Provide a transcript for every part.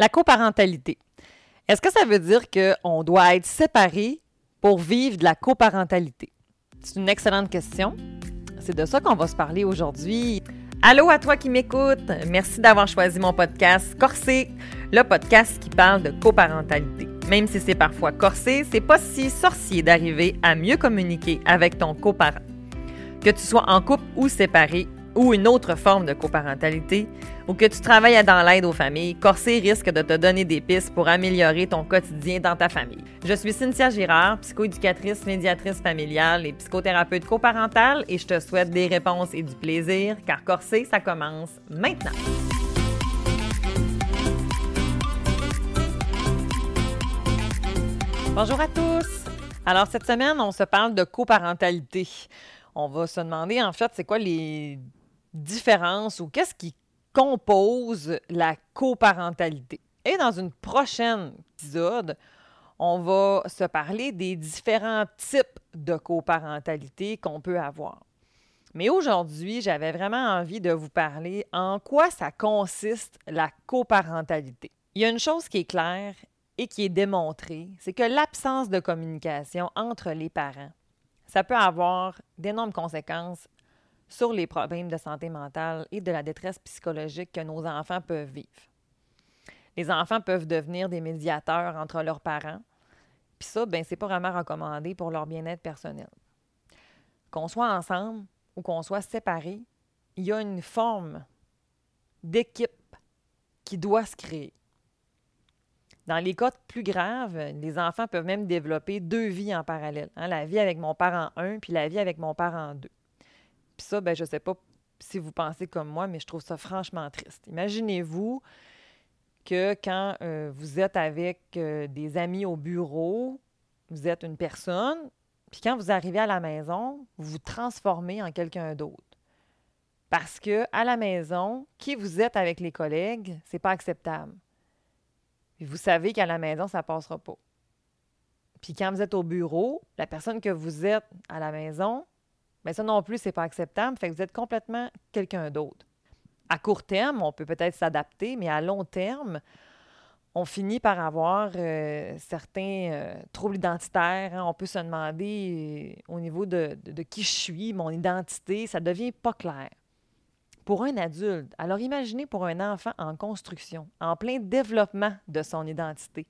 La coparentalité. Est-ce que ça veut dire qu'on doit être séparé pour vivre de la coparentalité? C'est une excellente question. C'est de ça qu'on va se parler aujourd'hui. Allô à toi qui m'écoutes. Merci d'avoir choisi mon podcast Corsé, le podcast qui parle de coparentalité. Même si c'est parfois corsé, c'est pas si sorcier d'arriver à mieux communiquer avec ton coparent. Que tu sois en couple ou séparé, ou une autre forme de coparentalité, ou que tu travailles dans l'aide aux familles, Corsé risque de te donner des pistes pour améliorer ton quotidien dans ta famille. Je suis Cynthia Girard, psychoéducatrice, médiatrice familiale et psychothérapeute coparentale, et je te souhaite des réponses et du plaisir, car Corsé, ça commence maintenant. Bonjour à tous! Alors, cette semaine, on se parle de coparentalité. On va se demander, en fait, c'est quoi les différence ou qu'est-ce qui compose la coparentalité? Et dans une prochaine épisode, on va se parler des différents types de coparentalité qu'on peut avoir. Mais aujourd'hui, j'avais vraiment envie de vous parler en quoi ça consiste la coparentalité. Il y a une chose qui est claire et qui est démontrée, c'est que l'absence de communication entre les parents, ça peut avoir d'énormes conséquences sur les problèmes de santé mentale et de la détresse psychologique que nos enfants peuvent vivre. Les enfants peuvent devenir des médiateurs entre leurs parents, puis ça, ben, c'est pas vraiment recommandé pour leur bien-être personnel. Qu'on soit ensemble ou qu'on soit séparés, il y a une forme d'équipe qui doit se créer. Dans les cas plus graves, les enfants peuvent même développer deux vies en parallèle. Hein, la vie avec mon parent 1 puis la vie avec mon parent 2. Puis ça, ben, je ne sais pas si vous pensez comme moi, mais je trouve ça franchement triste. Imaginez-vous que quand euh, vous êtes avec euh, des amis au bureau, vous êtes une personne, puis quand vous arrivez à la maison, vous vous transformez en quelqu'un d'autre. Parce que à la maison, qui vous êtes avec les collègues, c'est pas acceptable. Vous savez qu'à la maison, ça passera pas. Puis quand vous êtes au bureau, la personne que vous êtes à la maison, mais ça non plus, c'est pas acceptable. Fait que vous êtes complètement quelqu'un d'autre. À court terme, on peut peut-être s'adapter, mais à long terme, on finit par avoir euh, certains euh, troubles identitaires. Hein. On peut se demander euh, au niveau de, de, qui je suis, mon identité, ça devient pas clair. Pour un adulte, alors imaginez pour un enfant en construction, en plein développement de son identité,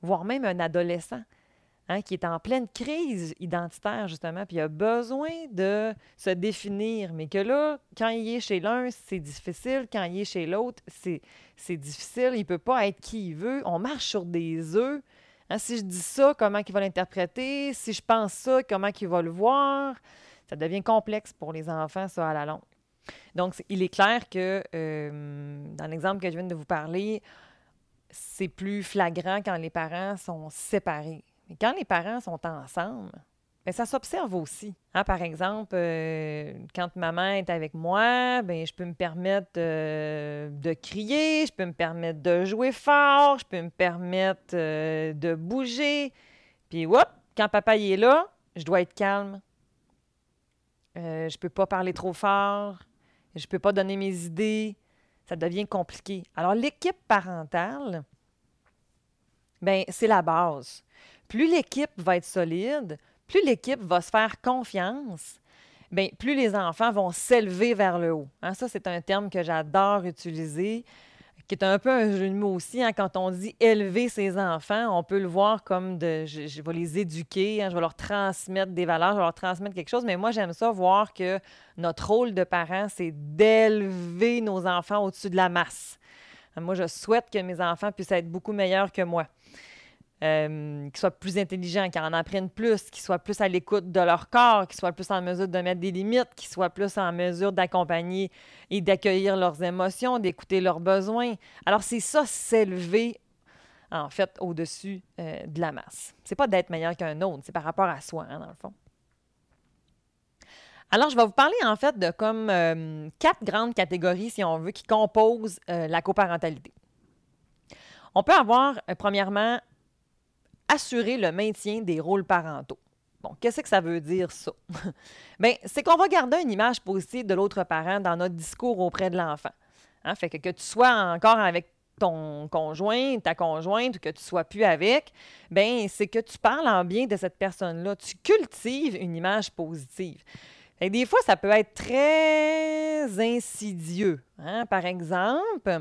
voire même un adolescent. Hein, qui est en pleine crise identitaire, justement, puis il a besoin de se définir, mais que là, quand il est chez l'un, c'est difficile, quand il est chez l'autre, c'est, difficile, il ne peut pas être qui il veut, on marche sur des œufs. Hein, si je dis ça, comment il va l'interpréter? Si je pense ça, comment il va le voir? Ça devient complexe pour les enfants, ça, à la longue. Donc, il est clair que, euh, dans l'exemple que je viens de vous parler, c'est plus flagrant quand les parents sont séparés. Mais quand les parents sont ensemble, bien, ça s'observe aussi. Hein, par exemple, euh, quand maman est avec moi, ben je peux me permettre euh, de crier, je peux me permettre de jouer fort, je peux me permettre euh, de bouger. Puis, hop, quand papa y est là, je dois être calme. je ne peux pas parler trop fort. Je ne peux pas donner mes idées. Ça devient compliqué. Alors, l'équipe parentale, ben c'est la base. Plus l'équipe va être solide, plus l'équipe va se faire confiance, bien, plus les enfants vont s'élever vers le haut. Hein, ça, c'est un terme que j'adore utiliser, qui est un peu un jeu de mots aussi. Hein, quand on dit élever ses enfants, on peut le voir comme de je, vais les éduquer, hein, je vais leur transmettre des valeurs, je vais leur transmettre quelque chose. Mais moi, j'aime ça voir que notre rôle de parent, c'est d'élever nos enfants au-dessus de la masse. Moi, je souhaite que mes enfants puissent être beaucoup meilleurs que moi. Euh, qu'ils soient plus intelligents, qu'ils en apprennent plus, qu'ils soient plus à l'écoute de leur corps, qu'ils soient plus en mesure de mettre des limites, qu'ils soient plus en mesure d'accompagner et d'accueillir leurs émotions, d'écouter leurs besoins. Alors, c'est ça, s'élever, en fait, au-dessus euh, de la masse. C'est pas d'être meilleur qu'un autre, c'est par rapport à soi, hein, dans le fond. Alors, je vais vous parler en fait de comme euh, quatre grandes catégories, si on veut, qui composent la coparentalité. On peut avoir, premièrement, assurer le maintien des rôles parentaux. Bon, qu'est-ce que ça veut dire, ça? Bien, c'est qu'on va garder une image positive de l'autre parent dans notre discours auprès de l'enfant. Hein? Fait que, que tu sois encore avec ton conjoint, ta conjointe, ou que tu sois plus avec, ben c'est que tu parles en bien de cette personne-là. Tu cultives une image positive. Et des fois, ça peut être très insidieux. Hein? Par exemple,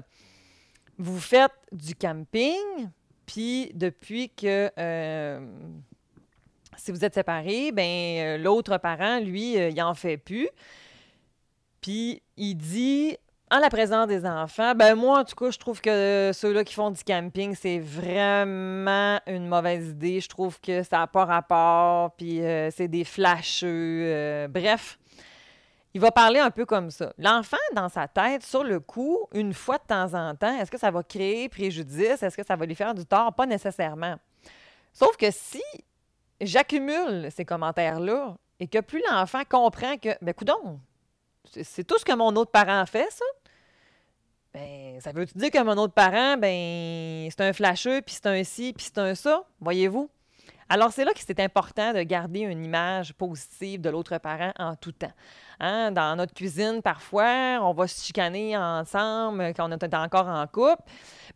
vous faites du camping, puis depuis que euh, si vous êtes séparés, ben euh, l'autre parent, lui, euh, il en fait plus. Puis il dit en la présence des enfants, ben moi, en tout cas, je trouve que ceux-là qui font du camping, c'est vraiment une mauvaise idée. Je trouve que ça n'a pas rapport, puis c'est des flasheux. Euh, bref, il va parler un peu comme ça. L'enfant, dans sa tête, sur le coup, une fois de temps en temps, est-ce que ça va créer préjudice? Est-ce que ça va lui faire du tort? Pas nécessairement. Sauf que si j'accumule ces commentaires-là et que plus l'enfant comprend que, ben, coudons, c'est tout ce que mon autre parent fait, ça. Ben, ça veut dire que mon autre parent, ben, c'est un flasheux, puis c'est un ci, puis c'est un ça, voyez-vous? Alors, c'est là que c'est important de garder une image positive de l'autre parent en tout temps. Hein? Dans notre cuisine, parfois, on va se chicaner ensemble quand on est encore en couple.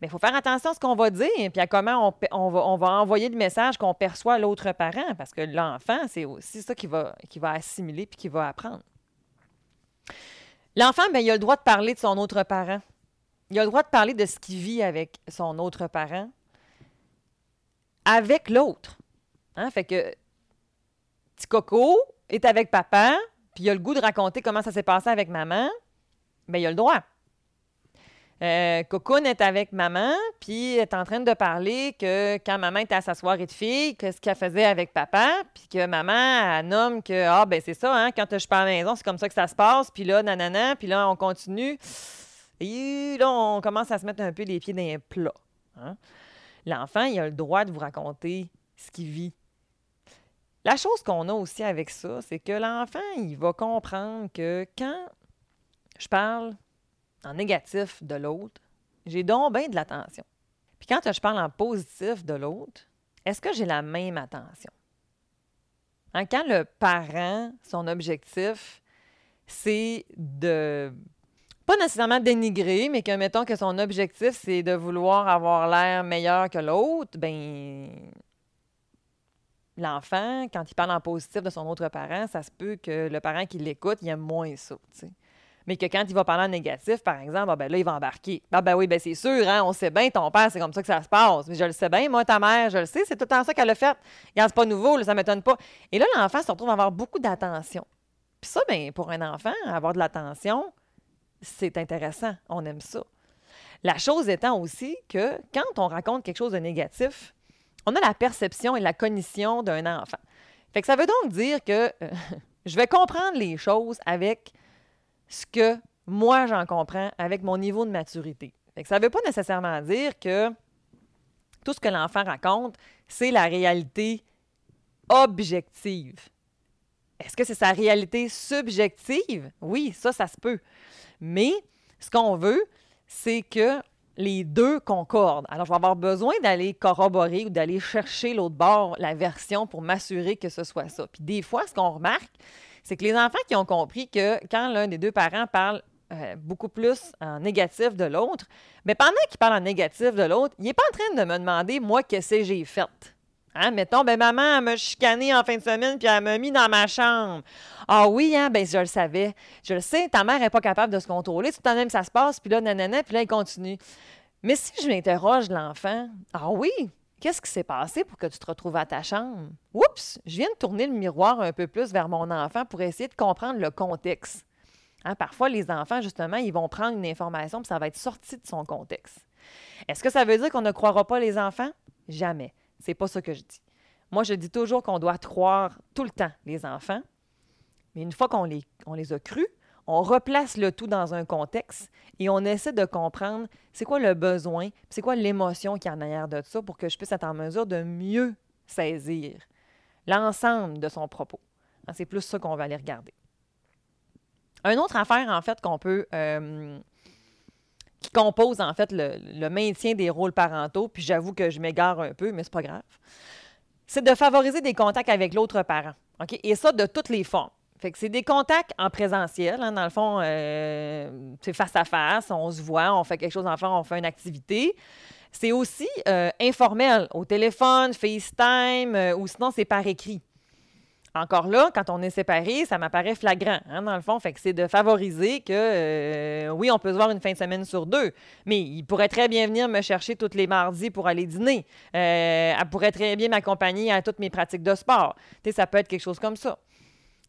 Mais il faut faire attention à ce qu'on va dire, puis à comment on, va, envoyer le message qu'on perçoit l'autre parent, parce que l'enfant, c'est aussi ça qui va, qui va assimiler puis qui va apprendre. L'enfant, ben, il a le droit de parler de son autre parent. Il a le droit de parler de ce qu'il vit avec son autre parent, avec l'autre. Hein? Fait que petit coco est avec papa, puis il a le goût de raconter comment ça s'est passé avec maman, bien, il a le droit. Euh, Cocoon est avec maman, puis est en train de parler que quand maman était à sa soirée de filles, qu'est-ce qu'elle faisait avec papa, puis que maman nomme que ah ben c'est ça, hein, quand je suis pas à la maison, c'est comme ça que ça se passe, puis là nanana, puis là on continue, et là on commence à se mettre un peu les pieds dans les plats. Hein. L'enfant, il a le droit de vous raconter ce qu'il vit. La chose qu'on a aussi avec ça, c'est que l'enfant, il va comprendre que quand je parle en négatif de l'autre, j'ai donc bien de l'attention. Puis quand je parle en positif de l'autre, est-ce que j'ai la même attention? Hein, quand le parent, son objectif, c'est de pas nécessairement dénigrer, mais que mettons que son objectif, c'est de vouloir avoir l'air meilleur que l'autre, ben l'enfant, quand il parle en positif de son autre parent, ça se peut que le parent qui l'écoute, il aime moins ça. mais que quand il va parler en négatif, par exemple, ah, ben là, il va embarquer. Ah ben oui, ben c'est sûr, hein, on sait bien, ton père, c'est comme ça que ça se passe. Mais je le sais bien, moi, ta mère, je le sais, c'est tout le temps ça qu'elle a fait. Regarde, c'est pas nouveau, là, ça m'étonne pas. Et là, l'enfant se retrouve à avoir beaucoup d'attention. Puis ça, ben, pour un enfant, avoir de l'attention, c'est intéressant. On aime ça. La chose étant aussi que quand on raconte quelque chose de négatif, on a la perception et la cognition d'un enfant. Fait que ça veut donc dire que euh, je vais comprendre les choses avec ce que moi j'en comprends avec mon niveau de maturité. ça ne veut pas nécessairement dire que tout ce que l'enfant raconte, c'est la réalité objective. Est-ce que c'est sa réalité subjective? Oui, ça, ça se peut. Mais ce qu'on veut, c'est que les deux concordent. Alors, je vais avoir besoin d'aller corroborer ou d'aller chercher l'autre bord, la version, pour m'assurer que ce soit ça. Puis des fois, ce qu'on remarque, c'est que les enfants qui ont compris que quand l'un des deux parents parle euh, beaucoup plus en négatif de l'autre, mais pendant qu'il parle en négatif de l'autre, il n'est pas en train de me demander, moi, qu'est-ce que j'ai fait? Hein? Mettons, ben maman, elle m'a chicané en fin de semaine, puis elle m'a mis dans ma chambre. Ah oui, hein? Ben je le savais. Je le sais, ta mère n'est pas capable de se contrôler. Tout le temps même, ça se passe, puis là, nanana, puis là, il continue. Mais si je m'interroge l'enfant, ah oui, Qu'est-ce qui s'est passé pour que tu te retrouves à ta chambre? Oups, je viens de tourner le miroir un peu plus vers mon enfant pour essayer de comprendre le contexte. Hein, parfois, les enfants, justement, ils vont prendre une information puis ça va être sorti de son contexte. Est-ce que ça veut dire qu'on ne croira pas les enfants? Jamais. C'est pas ça que je dis. Moi, je dis toujours qu'on doit croire tout le temps les enfants, mais une fois qu'on les, a crus, on replace le tout dans un contexte et on essaie de comprendre c'est quoi le besoin, c'est quoi l'émotion qui est en arrière de ça pour que je puisse être en mesure de mieux saisir l'ensemble de son propos. Hein, c'est plus ça qu'on va aller regarder. Une autre affaire, en fait, qu'on peut. Euh, qui compose, en fait, le, maintien des rôles parentaux, puis j'avoue que je m'égare un peu, mais c'est pas grave, c'est de favoriser des contacts avec l'autre parent. OK? Et ça, de toutes les formes Fait que c'est des contacts en présentiel. Hein, dans le fond, euh, c'est face à face, on se voit, on fait quelque chose ensemble, on fait une activité. C'est aussi euh, informel, au téléphone, FaceTime, euh, ou sinon c'est par écrit. Encore là, quand on est séparés, ça m'apparaît flagrant, hein, dans le fond. C'est de favoriser que, euh, oui, on peut se voir une fin de semaine sur deux, mais il pourrait très bien venir me chercher tous les mardis pour aller dîner. elle pourrait très bien m'accompagner à toutes mes pratiques de sport. Tu sais, ça peut être quelque chose comme ça.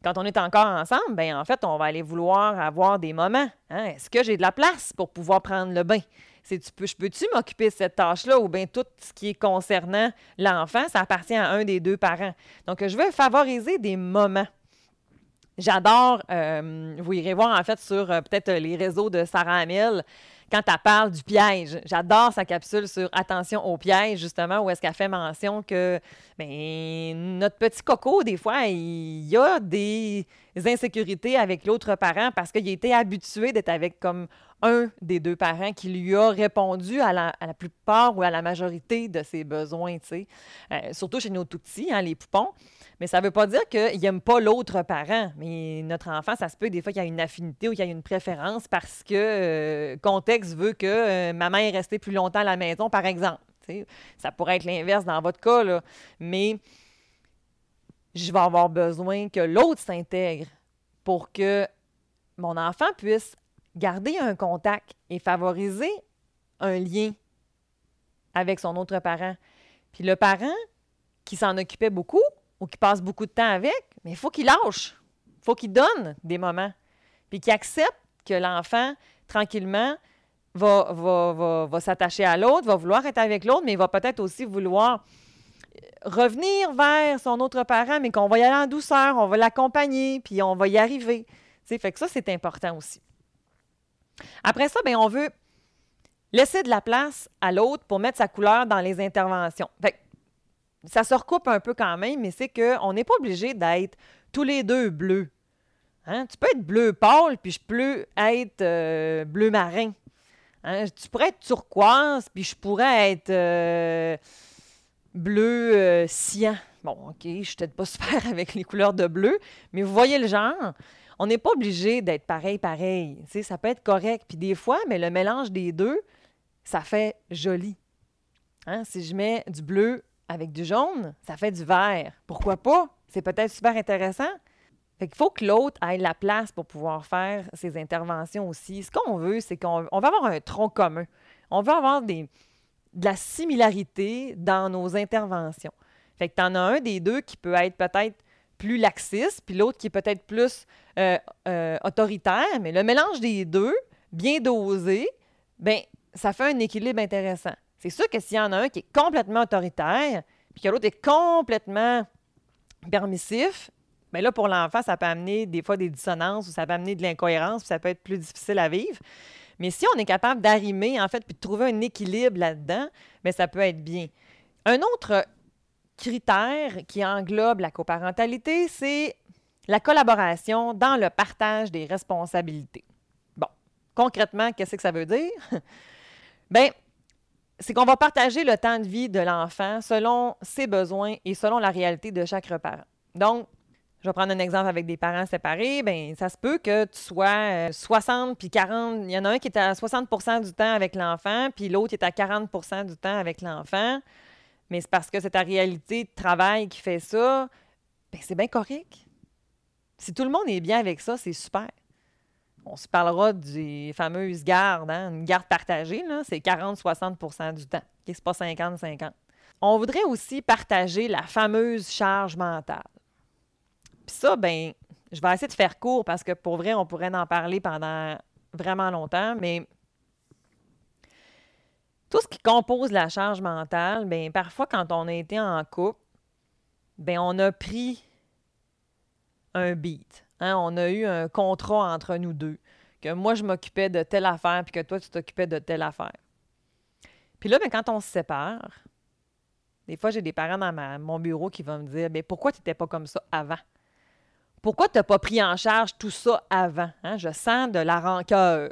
Quand on est encore ensemble, ben en fait, on va aller vouloir avoir des moments. Hein. Est-ce que j'ai de la place pour pouvoir prendre le bain? C'est, tu peux, je peux-tu m'occuper de cette tâche-là ou bien tout ce qui est concernant l'enfant, ça appartient à un des deux parents. Donc, je veux favoriser des moments. J'adore, euh, vous irez voir en fait sur euh, peut-être les réseaux de Sarah Hamel, quand elle parle du piège. J'adore sa capsule sur attention au piège, justement, où est-ce qu'elle fait mention que ben, notre petit coco, des fois, il y a des insécurités avec l'autre parent parce qu'il a été habitué d'être avec comme un des deux parents qui lui a répondu à la, plupart ou à la majorité de ses besoins. Euh, surtout chez nos tout-petits, hein, les poupons. Mais ça ne veut pas dire qu'il n'aime pas l'autre parent. Mais notre enfant, ça se peut des fois qu'il y a une affinité ou qu'il y a une préférence parce que euh, contexte veut que euh, maman est restée plus longtemps à la maison, par exemple. Ça pourrait être l'inverse dans votre cas, là. mais je vais avoir besoin que l'autre s'intègre pour que mon enfant puisse garder un contact et favoriser un lien avec son autre parent. Puis le parent qui s'en occupait beaucoup, ou qui passe beaucoup de temps avec, mais il faut qu'il lâche. Il faut qu'il donne des moments. Puis qu'il accepte que l'enfant, tranquillement, va, va, va, s'attacher à l'autre, va vouloir être avec l'autre, mais il va peut-être aussi vouloir revenir vers son autre parent, mais qu'on va y aller en douceur, on va l'accompagner, puis on va y arriver. sais, fait que ça, c'est important aussi. Après ça, bien, on veut laisser de la place à l'autre pour mettre sa couleur dans les interventions. Fait ça se recoupe un peu quand même, mais c'est qu'on n'est pas obligé d'être tous les deux bleus. Hein? Tu peux être bleu pâle, puis je peux être euh, bleu marin. Hein? Tu pourrais être turquoise, puis je pourrais être euh, bleu euh, cyan. Bon, OK, je suis peut-être pas super avec les couleurs de bleu, mais vous voyez le genre. On n'est pas obligé d'être pareil, pareil. ça peut être correct. Puis des fois, mais le mélange des deux, ça fait joli. Hein? Si je mets du bleu avec du jaune, ça fait du vert. Pourquoi pas? C'est peut-être super intéressant. Fait qu'il faut que l'autre ait la place pour pouvoir faire ses interventions aussi. Ce qu'on veut, c'est qu'on va avoir un tronc commun. On veut avoir des, de la similarité dans nos interventions. Fait que tu en as un des deux qui peut être peut-être plus laxiste, puis l'autre qui est peut-être plus euh, euh, autoritaire, mais le mélange des deux, bien dosé, ben ça fait un équilibre intéressant. C'est sûr que s'il y en a un qui est complètement autoritaire, puis que l'autre est complètement permissif, bien là, pour l'enfant, ça peut amener des fois des dissonances ou ça peut amener de l'incohérence, puis ça peut être plus difficile à vivre. Mais si on est capable d'arrimer, en fait, puis de trouver un équilibre là-dedans, bien, ça peut être bien. Un autre critère qui englobe la coparentalité, c'est la collaboration dans le partage des responsabilités. Bon, concrètement, qu'est-ce que ça veut dire? Bien, c'est qu'on va partager le temps de vie de l'enfant selon ses besoins et selon la réalité de chaque parent. Donc, je vais prendre un exemple avec des parents séparés. Bien, ça se peut que tu sois 60 euh, puis 40. Il y en a un qui est à 60% du temps avec l'enfant, puis l'autre est à 40% du temps avec l'enfant. Mais c'est parce que c'est ta réalité de travail qui fait ça. Bien, c'est bien correct. Si tout le monde est bien avec ça, c'est super. On se parlera des fameuses gardes, hein? une garde partagée, c'est 40-60% du temps. Ce n'est pas 50-50. On voudrait aussi partager la fameuse charge mentale. Puis ça, ben, je vais essayer de faire court parce que pour vrai, on pourrait en parler pendant vraiment longtemps, mais tout ce qui compose la charge mentale, ben parfois quand on a été en couple, ben on a pris un beat. Hein, on a eu un contrat entre nous deux, que moi, je m'occupais de telle affaire, puis que toi, tu t'occupais de telle affaire. Puis là, ben, quand on se sépare, des fois, j'ai des parents dans mon bureau qui vont me dire mais pourquoi tu n'étais pas comme ça avant? Pourquoi tu n'as pas pris en charge tout ça avant hein? Je sens de la rancœur.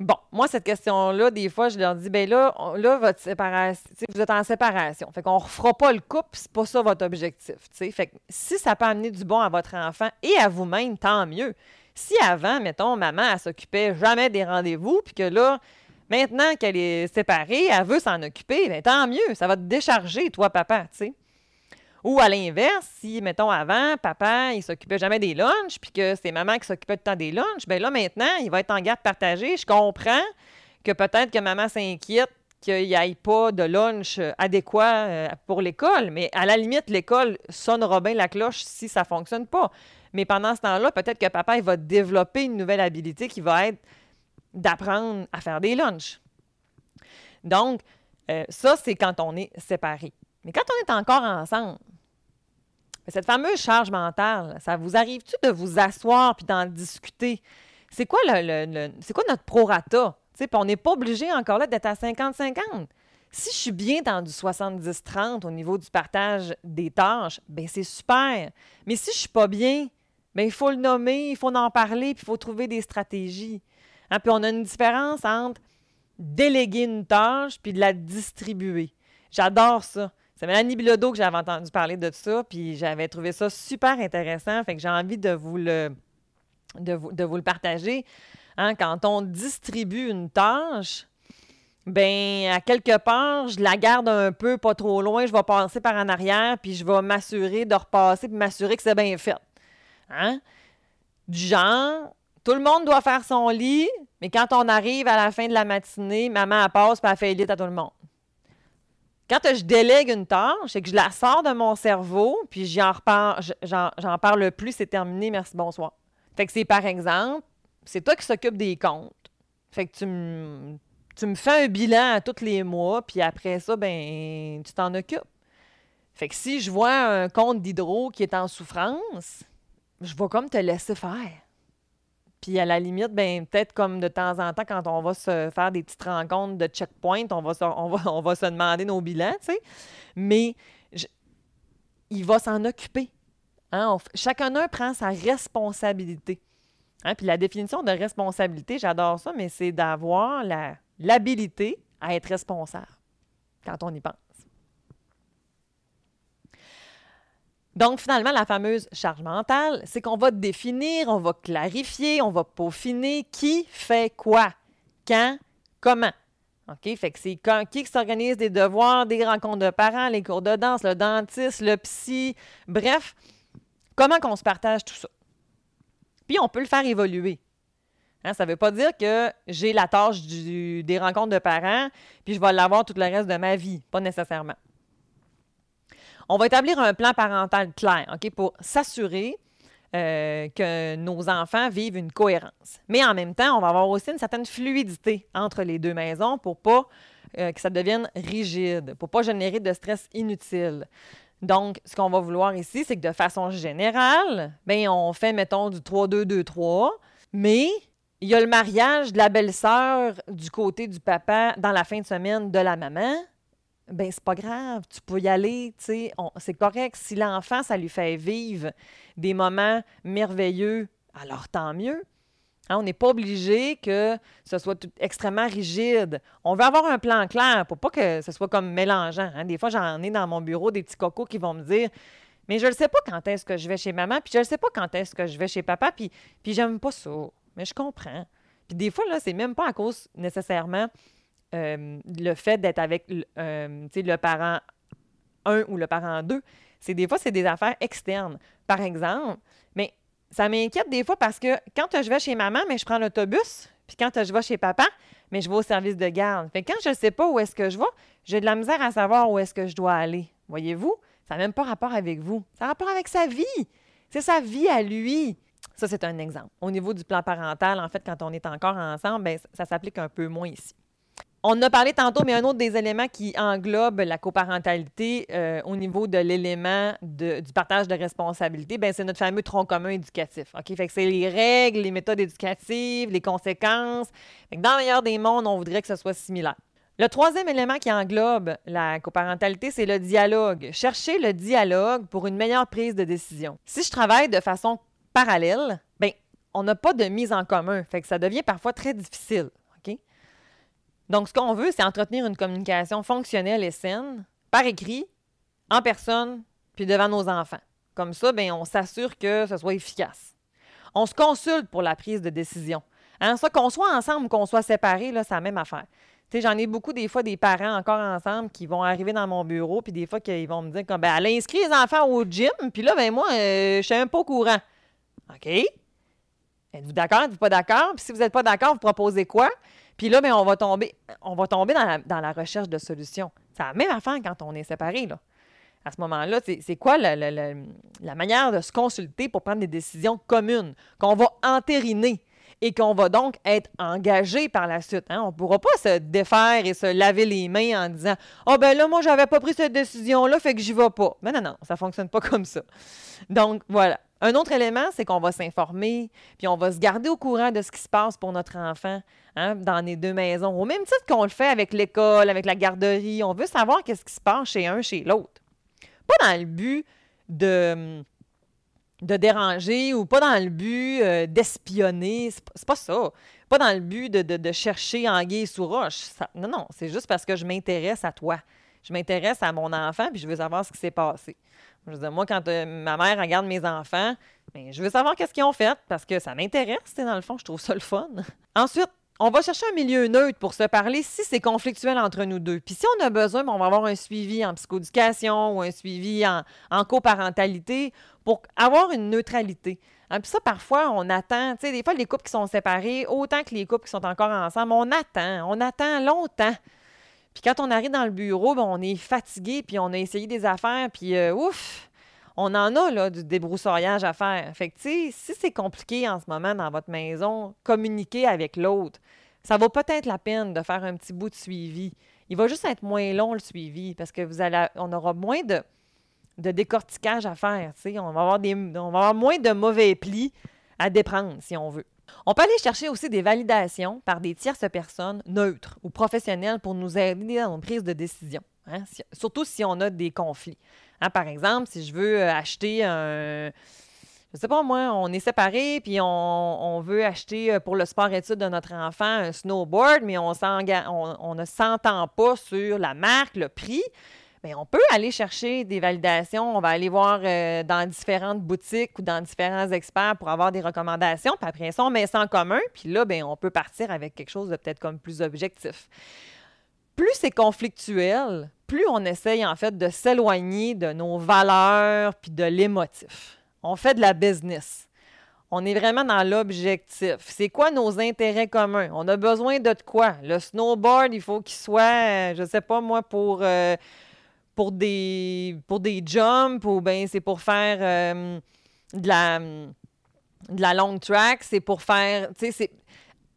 Bon, moi, cette question-là, des fois, je leur dis, ben là, là, votre séparation, vous êtes en séparation. Fait qu'on ne refera pas le couple, c'est pas ça votre objectif. Fait que si ça peut amener du bon à votre enfant et à vous-même, tant mieux. Si avant, mettons, maman, elle s'occupait jamais des rendez-vous, puis que là, maintenant qu'elle est séparée, elle veut s'en occuper, bien, tant mieux, ça va te décharger, toi, papa, tu sais. Ou à l'inverse, si, mettons, avant, papa, il s'occupait jamais des lunchs, puis que c'est maman qui s'occupait tout le temps des lunchs, bien là, maintenant, il va être en garde partagée. Je comprends que peut-être que maman s'inquiète qu'il n'y ait pas de lunch adéquat euh, pour l'école, mais à la limite, l'école sonnera bien la cloche si ça ne fonctionne pas. Mais pendant ce temps-là, peut-être que papa, il va développer une nouvelle habilité qui va être d'apprendre à faire des lunchs. Donc, euh, ça, c'est quand on est séparés. Mais quand on est encore ensemble, cette fameuse charge mentale, ça vous arrive-tu de vous asseoir puis d'en discuter? C'est quoi, le, c'est quoi notre prorata? on n'est pas obligé encore là d'être à 50-50. Si je suis bien dans du 70-30 au niveau du partage des tâches, ben c'est super. Mais si je suis pas bien, ben il faut le nommer, il faut en parler, puis il faut trouver des stratégies. Hein, puis on a une différence entre déléguer une tâche puis de la distribuer. J'adore ça. C'est Mélanie Bilodeau que j'avais entendu parler de ça, puis j'avais trouvé ça super intéressant. Fait que j'ai envie de vous le, partager. Hein, quand on distribue une tâche, ben à quelque part, je la garde un peu pas trop loin, je vais passer par en arrière, puis je vais m'assurer de repasser, puis m'assurer que c'est bien fait. Hein? Du genre, tout le monde doit faire son lit, mais quand on arrive à la fin de la matinée, maman passe, puis elle fait lit à tout le monde. Quand je délègue une tâche, c'est que je la sors de mon cerveau, puis j'en parle plus, c'est terminé, merci, bonsoir. Fait que c'est par exemple, c'est toi qui s'occupe des comptes. Fait que tu me, tu me fais un bilan à tous les mois, puis après ça, ben, tu t'en occupes. Fait que si je vois un compte d'hydro qui est en souffrance, je vais comme te laisser faire. Puis à la limite, ben peut-être comme de temps en temps, quand on va se faire des petites rencontres de checkpoint, on va se, on va, on va se demander nos bilans, tu sais. Mais il va s'en occuper. Hein? chacun prend sa responsabilité. Hein? Puis la définition de responsabilité, j'adore ça, mais c'est d'avoir l'habilité à être responsable quand on y pense. Donc, finalement, la fameuse charge mentale, c'est qu'on va définir, on va clarifier, on va peaufiner qui fait quoi, quand, comment. OK? Fait que c'est qui s'organise des devoirs, des rencontres de parents, les cours de danse, le dentiste, le psy, bref, comment qu'on se partage tout ça. Puis on peut le faire évoluer. Hein, ça ne veut pas dire que j'ai la tâche des rencontres de parents, puis je vais l'avoir tout le reste de ma vie. Pas nécessairement. On va établir un plan parental clair, OK, pour s'assurer euh, que nos enfants vivent une cohérence. Mais en même temps, on va avoir aussi une certaine fluidité entre les deux maisons pour pas euh, que ça devienne rigide, pour pas générer de stress inutile. Donc, ce qu'on va vouloir ici, c'est que de façon générale, bien, on fait, mettons, du 3-2-2-3, mais il y a le mariage de la belle-sœur du côté du papa dans la fin de semaine de la maman ben c'est pas grave, tu peux y aller, tu sais, c'est correct. Si l'enfant, ça lui fait vivre des moments merveilleux, alors tant mieux. Hein, on n'est pas obligé que ce soit extrêmement rigide. On veut avoir un plan clair pour pas que ce soit comme mélangeant. Hein. Des fois, j'en ai dans mon bureau des petits cocos qui vont me dire Mais je ne sais pas quand est-ce que je vais chez maman, puis je ne sais pas quand est-ce que je vais chez papa, puis, puis j'aime pas ça. Mais je comprends. Puis des fois, là, c'est même pas à cause nécessairement euh, le fait d'être avec euh, le parent 1 ou le parent 2, c'est des fois, c'est des affaires externes. Par exemple, mais ça m'inquiète des fois parce que quand je vais chez maman, mais je prends l'autobus, puis quand je vais chez papa, mais je vais au service de garde. Fait quand je ne sais pas où est-ce que je vais, j'ai de la misère à savoir où est-ce que je dois aller. Voyez-vous? Ça n'a même pas rapport avec vous. Ça a rapport avec sa vie. C'est sa vie à lui. Ça, c'est un exemple. Au niveau du plan parental, en fait, quand on est encore ensemble, bien, ça s'applique un peu moins ici. On a parlé tantôt, mais un autre des éléments qui englobe la coparentalité euh, au niveau de l'élément du partage de responsabilité, ben c'est notre fameux tronc commun éducatif. Fait que c'est les règles, les méthodes éducatives, les conséquences. dans le meilleur des mondes, on voudrait que ce soit similaire. Le troisième élément qui englobe la coparentalité, c'est le dialogue. Chercher le dialogue pour une meilleure prise de décision. Si je travaille de façon parallèle, ben on n'a pas de mise en commun. Ça devient parfois très difficile. Donc, ce qu'on veut, c'est entretenir une communication fonctionnelle et saine, par écrit, en personne, puis devant nos enfants. Comme ça, bien, on s'assure que ce soit efficace. On se consulte pour la prise de décision. Hein, ça, qu'on soit ensemble ou qu'on soit séparés, là, c'est la même affaire. j'en ai beaucoup des fois des parents encore ensemble qui vont arriver dans mon bureau, puis des fois qu'ils vont me dire comme ben, elle inscrit les enfants au gym, puis là, ben moi, euh, je suis un peu au courant. OK? Êtes-vous d'accord? Êtes-vous pas d'accord? Puis si vous n'êtes pas d'accord, vous proposez quoi? Puis là, ben, on va tomber, on va tomber dans la, recherche de solutions. C'est la même affaire quand on est séparés, là. À ce moment-là, c'est quoi la, manière de se consulter pour prendre des décisions communes, qu'on va entériner et qu'on va donc être engagé par la suite. Hein? On ne pourra pas se défaire et se laver les mains en disant Ah oh, ben là, moi, j'avais pas pris cette décision-là, fait que j'y vais pas. Mais non, non, ça ne fonctionne pas comme ça. Donc, voilà. Un autre élément, c'est qu'on va s'informer, puis on va se garder au courant de ce qui se passe pour notre enfant hein, dans les deux maisons. Au même titre qu'on le fait avec l'école, avec la garderie, on veut savoir qu'est-ce qui se passe chez un, chez l'autre. Pas dans le but de déranger ou pas dans le but euh, d'espionner. C'est pas ça. Pas dans le but de, chercher anguille sous roche. non, non, c'est juste parce que je m'intéresse à toi. Je m'intéresse à mon enfant puis je veux savoir ce qui s'est passé. Je veux dire, moi, quand euh, ma mère regarde mes enfants, ben, je veux savoir qu'est-ce qu'ils ont fait parce que ça m'intéresse, dans le fond, je trouve ça le fun. Ensuite, on va chercher un milieu neutre pour se parler si c'est conflictuel entre nous deux. Puis si on a besoin, ben, on va avoir un suivi en psychoéducation ou un suivi en, coparentalité pour avoir une neutralité. Hein, puis ça, parfois, on attend, tu sais, des fois, les couples qui sont séparés, autant que les couples qui sont encore ensemble, on attend, on attend longtemps. Puis quand on arrive dans le bureau, ben, on est fatigué, puis on a essayé des affaires, puis euh, ouf, on en a là, du débroussaillage à faire. Fait que, si c'est compliqué en ce moment dans votre maison, communiquer avec l'autre. Ça vaut peut-être la peine de faire un petit bout de suivi. Il va juste être moins long le suivi parce que vous allez, on aura moins de, de décortiquage à faire. On on va avoir moins de mauvais plis à déprendre si on veut. On peut aller chercher aussi des validations par des tierces personnes neutres ou professionnelles pour nous aider dans une prise de décision, hein, surtout si on a des conflits. Hein, par exemple, si je veux euh, acheter un je sais pas, moi, on est séparés, puis on, veut acheter euh, pour le sport-études de notre enfant un snowboard, mais on, on, ne s'entend pas sur la marque, le prix. Bien, on peut aller chercher des validations. On va aller voir euh, dans différentes boutiques ou dans différents experts pour avoir des recommandations. Puis après ça, on met ça en commun. Puis là, bien, on peut partir avec quelque chose de peut-être comme plus objectif. Plus c'est conflictuel, plus on essaye en fait de s'éloigner de nos valeurs puis de l'émotif. On fait de la business. On est vraiment dans l'objectif. C'est quoi nos intérêts communs? On a besoin de quoi? Le snowboard, il faut qu'il soit, euh, je ne sais pas moi, pour, euh, pour, des, pour des jumps ou bien c'est pour faire euh, de, la, de la long track, c'est pour faire, tu sais,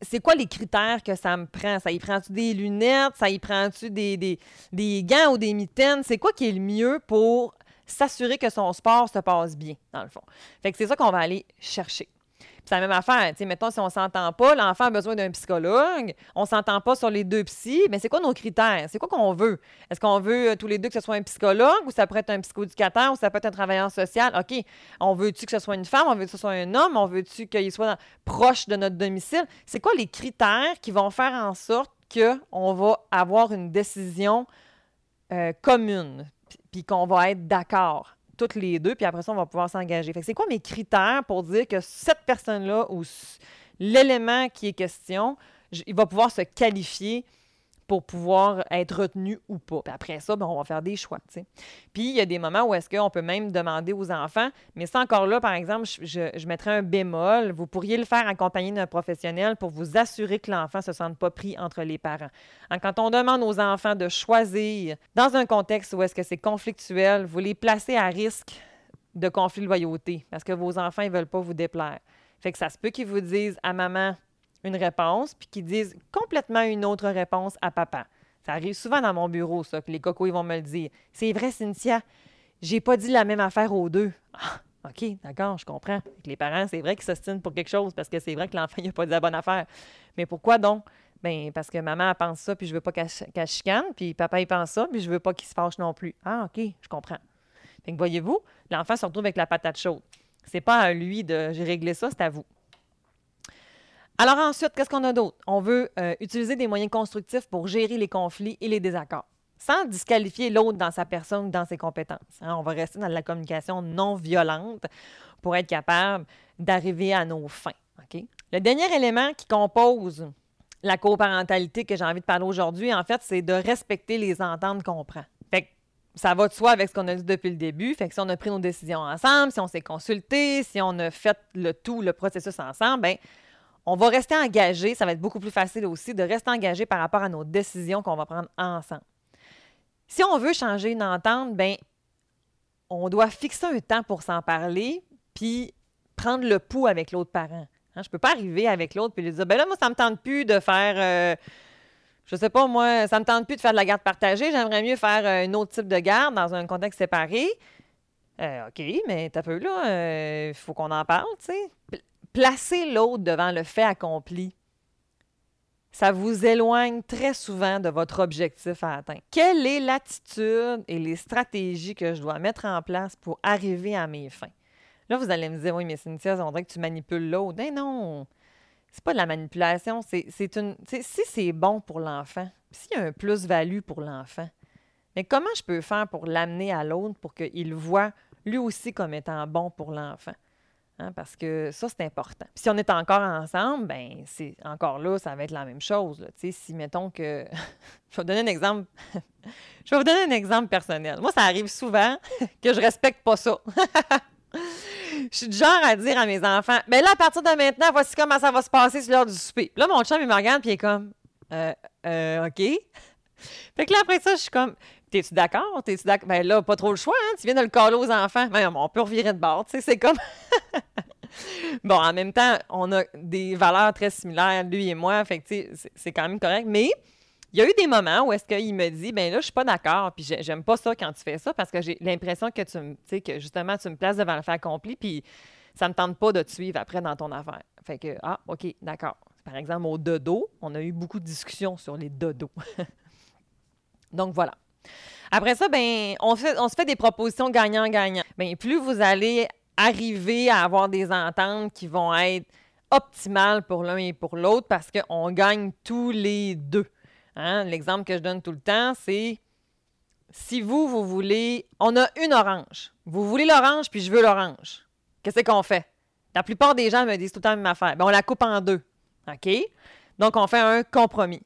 c'est quoi les critères que ça me prend? Ça y prend-tu des lunettes? Ça y prend-tu des, des, des, gants ou des mitaines? C'est quoi qui est le mieux pour s'assurer que son sport se passe bien, dans le fond? Fait que c'est ça qu'on va aller chercher. C'est la même affaire. sais, mettons, si on s'entend pas, l'enfant a besoin d'un psychologue, on s'entend pas sur les deux psys, mais c'est quoi nos critères? C'est quoi qu'on veut? Est-ce qu'on veut euh, tous les deux que ce soit un psychologue ou ça pourrait être un psychoéducateur ou ça peut être un travailleur social? OK, on veut-tu que ce soit une femme? On veut que ce soit un homme? On veut-tu qu'il soit proche de notre domicile? C'est quoi les critères qui vont faire en sorte qu'on va avoir une décision euh, commune? puis qu'on va être d'accord? Toutes les deux, puis après ça, on va pouvoir s'engager. Fait c'est quoi mes critères pour dire que cette personne-là ou l'élément qui est question, il va pouvoir se qualifier pour pouvoir être retenu ou pas. Après ça, ben, on va faire des choix. Puis il y a des moments où est-ce qu'on peut même demander aux enfants, mais c'est encore là, par exemple, je, mettrais un bémol. Vous pourriez le faire accompagné d'un professionnel pour vous assurer que l'enfant ne se sente pas pris entre les parents. Hein, quand on demande aux enfants de choisir dans un contexte où est-ce que c'est conflictuel, vous les placez à risque de conflit de loyauté parce que vos enfants ne veulent pas vous déplaire. Fait que ça se peut qu'ils vous disent à maman, une réponse, puis qu'ils disent complètement une autre réponse à papa. Ça arrive souvent dans mon bureau, ça, que les cocos ils vont me le dire. C'est vrai, Cynthia, j'ai pas dit la même affaire aux deux. Ah, OK, d'accord, je comprends. les parents, c'est vrai qu'ils s'ostinent pour quelque chose parce que c'est vrai que l'enfant n'a pas dit la bonne affaire. Mais pourquoi donc? Bien, parce que maman pense ça, puis je veux pas qu'elle chicane, puis papa il pense ça, puis je veux pas qu'il se fâche non plus. Ah, OK, je comprends. Fait que voyez-vous, l'enfant se retrouve avec la patate chaude. C'est pas à lui de j'ai réglé ça, c'est à vous. Alors ensuite, qu'est-ce qu'on a d'autre? On veut euh, utiliser des moyens constructifs pour gérer les conflits et les désaccords, sans disqualifier l'autre dans sa personne ou dans ses compétences. Hein. On va rester dans la communication non violente pour être capable d'arriver à nos fins. Le dernier élément qui compose la coparentalité que j'ai envie de parler aujourd'hui, en fait, c'est de respecter les ententes qu'on prend. Ça va de soi avec ce qu'on a dit depuis le début. Fait si on a pris nos décisions ensemble, si on s'est consulté, si on a fait le tout, le processus ensemble, ben on va rester engagé. Ça va être beaucoup plus facile aussi de rester engagé par rapport à nos décisions qu'on va prendre ensemble. Si on veut changer une entente, ben on doit fixer un temps pour s'en parler, puis prendre le pouls avec l'autre parent. Hein, je ne peux pas arriver avec l'autre et lui dire ben là, moi, ça ne me tente plus de faire. Euh, je sais pas, moi, ça ne me tente plus de faire de la garde partagée. J'aimerais mieux faire euh, un autre type de garde dans un contexte séparé. Euh, OK, mais t'as peu là, il faut qu'on en parle, tu sais. Placer l'autre devant le fait accompli, ça vous éloigne très souvent de votre objectif à atteindre. Quelle est l'attitude et les stratégies que je dois mettre en place pour arriver à mes fins? Là, vous allez me dire, oui, mais Cynthia, on dirait que tu manipules l'autre. Ben non, c'est pas de la manipulation. C'est une. Si c'est bon pour l'enfant, s'il y a un plus-value pour l'enfant, mais comment je peux faire pour l'amener à l'autre pour qu'il voit lui aussi comme étant bon pour l'enfant? Hein, parce que ça, c'est important. si on est encore ensemble, ben c'est encore là, ça va être la même chose. Là. Si, mettons que. je vais vous donner un exemple. je vais vous donner un exemple personnel. Moi, ça arrive souvent que je respecte pas ça. je suis du genre à dire à mes enfants, mais ben là, à partir de maintenant, voici comment ça va se passer sur l'heure du souper. là, mon chum, il me regarde, puis il est comme, euh, euh, OK. Fait que là, après ça, je suis comme, t'es-tu d'accord? T'es-tu d'accord? Ben là, pas trop le choix, hein? Tu viens de le coller aux enfants. Ben, on peut revirer de bord, tu sais, c'est comme. bon, en même temps, on a des valeurs très similaires, lui et moi, fait que, c'est quand même correct. Mais il y a eu des moments où est-ce qu'il me dit, ben là, je suis pas d'accord, puis j'aime pas ça quand tu fais ça parce que j'ai l'impression que tu me, que justement, tu me places devant le fait accompli, puis ça me tente pas de te suivre après dans ton affaire. Fait que, ah, OK, d'accord. Par exemple, au dodo, on a eu beaucoup de discussions sur les dodos. Donc, voilà. Après ça, ben, on, se fait des propositions gagnant-gagnant. Bien, plus vous allez arriver à avoir des ententes qui vont être optimales pour l'un et pour l'autre parce qu'on gagne tous les deux. Hein? L'exemple que je donne tout le temps, c'est si vous, vous voulez, on a une orange. Vous voulez l'orange, puis je veux l'orange. Qu'est-ce qu'on fait? La plupart des gens me disent tout le temps la même affaire. Ben, on la coupe en deux. OK? Donc, on fait un compromis.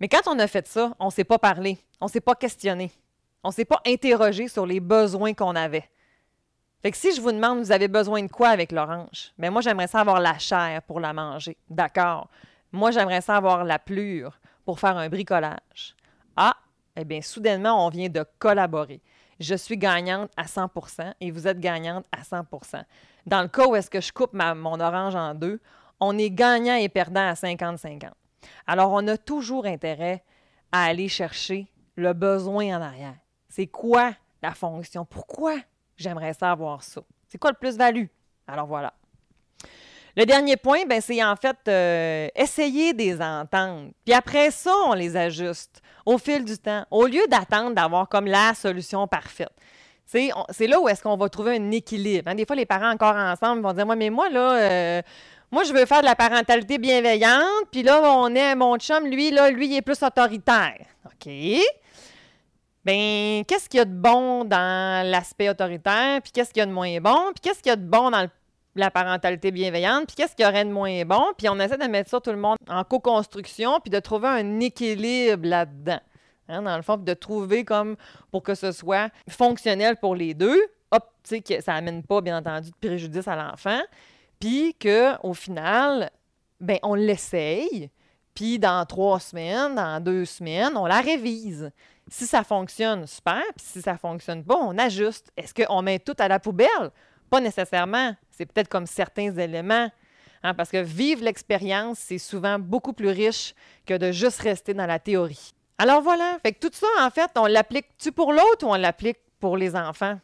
Mais quand on a fait ça, on ne s'est pas parlé, on ne s'est pas questionné, on ne s'est pas interrogé sur les besoins qu'on avait. Fait si je vous demande, vous avez besoin de quoi avec l'orange? Bien, moi, j'aimerais ça avoir la chair pour la manger. D'accord. Moi, j'aimerais ça avoir la plure pour faire un bricolage. Ah, eh bien, soudainement, on vient de collaborer. Je suis gagnante à 100% et vous êtes gagnante à 100% Dans le cas où est-ce que je coupe mon orange en deux, on est gagnant et perdant à 50-50. Alors, on a toujours intérêt à aller chercher le besoin en arrière. C'est quoi la fonction? Pourquoi j'aimerais savoir ça? C'est quoi le plus-value? Alors voilà. Le dernier point, ben, c'est en fait euh, essayer des ententes. Puis après ça, on les ajuste au fil du temps, au lieu d'attendre d'avoir comme la solution parfaite. C'est là où est-ce qu'on va trouver un équilibre. Hein. Des fois, les parents encore ensemble vont dire, moi, mais moi, là, euh, moi, je veux faire de la parentalité bienveillante, puis là, on est mon chum, lui, là, lui, il est plus autoritaire. OK? Ben, qu'est-ce qu'il y a de bon dans l'aspect autoritaire, puis qu'est-ce qu'il y a de moins bon, puis qu'est-ce qu'il y a de bon dans la parentalité bienveillante, puis qu'est-ce qu'il y aurait de moins bon, puis on essaie de mettre ça tout le monde en co-construction, puis de trouver un équilibre là-dedans. Hein, dans le fond, de trouver comme pour que ce soit fonctionnel pour les deux, hop, tu sais, que ça amène pas, bien entendu, de préjudice à l'enfant, puis qu'au final, ben on l'essaye, puis dans trois semaines, dans deux semaines, on la révise. Si ça fonctionne, super, puis si ça fonctionne pas, on ajuste. Est-ce qu'on met tout à la poubelle? Pas nécessairement. C'est peut-être comme certains éléments. Hein, parce que vivre l'expérience, c'est souvent beaucoup plus riche que de juste rester dans la théorie. Alors voilà, fait que tout ça, en fait, on l'applique-tu pour l'autre ou on l'applique pour les enfants?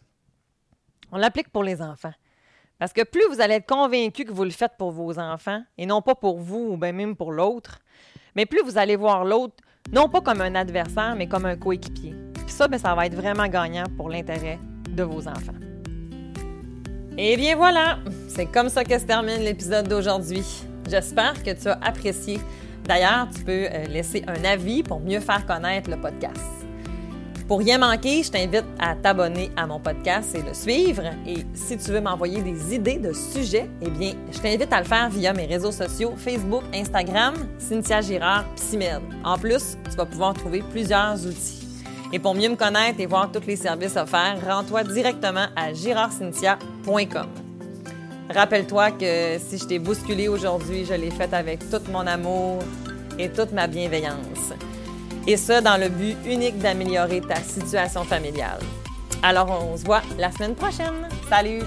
On l'applique pour les enfants. Parce que plus vous allez être convaincu que vous le faites pour vos enfants et non pas pour vous ou bien même pour l'autre, mais plus vous allez voir l'autre non pas comme un adversaire, mais comme un coéquipier. Puis ça, bien, ça va être vraiment gagnant pour l'intérêt de vos enfants. Et bien voilà, c'est comme ça que se termine l'épisode d'aujourd'hui. J'espère que tu as apprécié. D'ailleurs, tu peux euh, laisser un avis pour mieux faire connaître le podcast. Pour rien manquer, je t'invite à t'abonner à mon podcast et le suivre. Et si tu veux m'envoyer des idées de sujets, eh bien, je t'invite à le faire via mes réseaux sociaux Facebook, Instagram, Cynthia Girard, Psymed. En plus, tu vas pouvoir trouver plusieurs outils. Et pour mieux me connaître et voir tous les services offerts, rends-toi directement à girardcynthia.com. Rappelle-toi que si je t'ai bousculé aujourd'hui, je l'ai fait avec tout mon amour et toute ma bienveillance et ce, dans le but unique d'améliorer ta situation familiale. Alors, on se voit la semaine prochaine. Salut!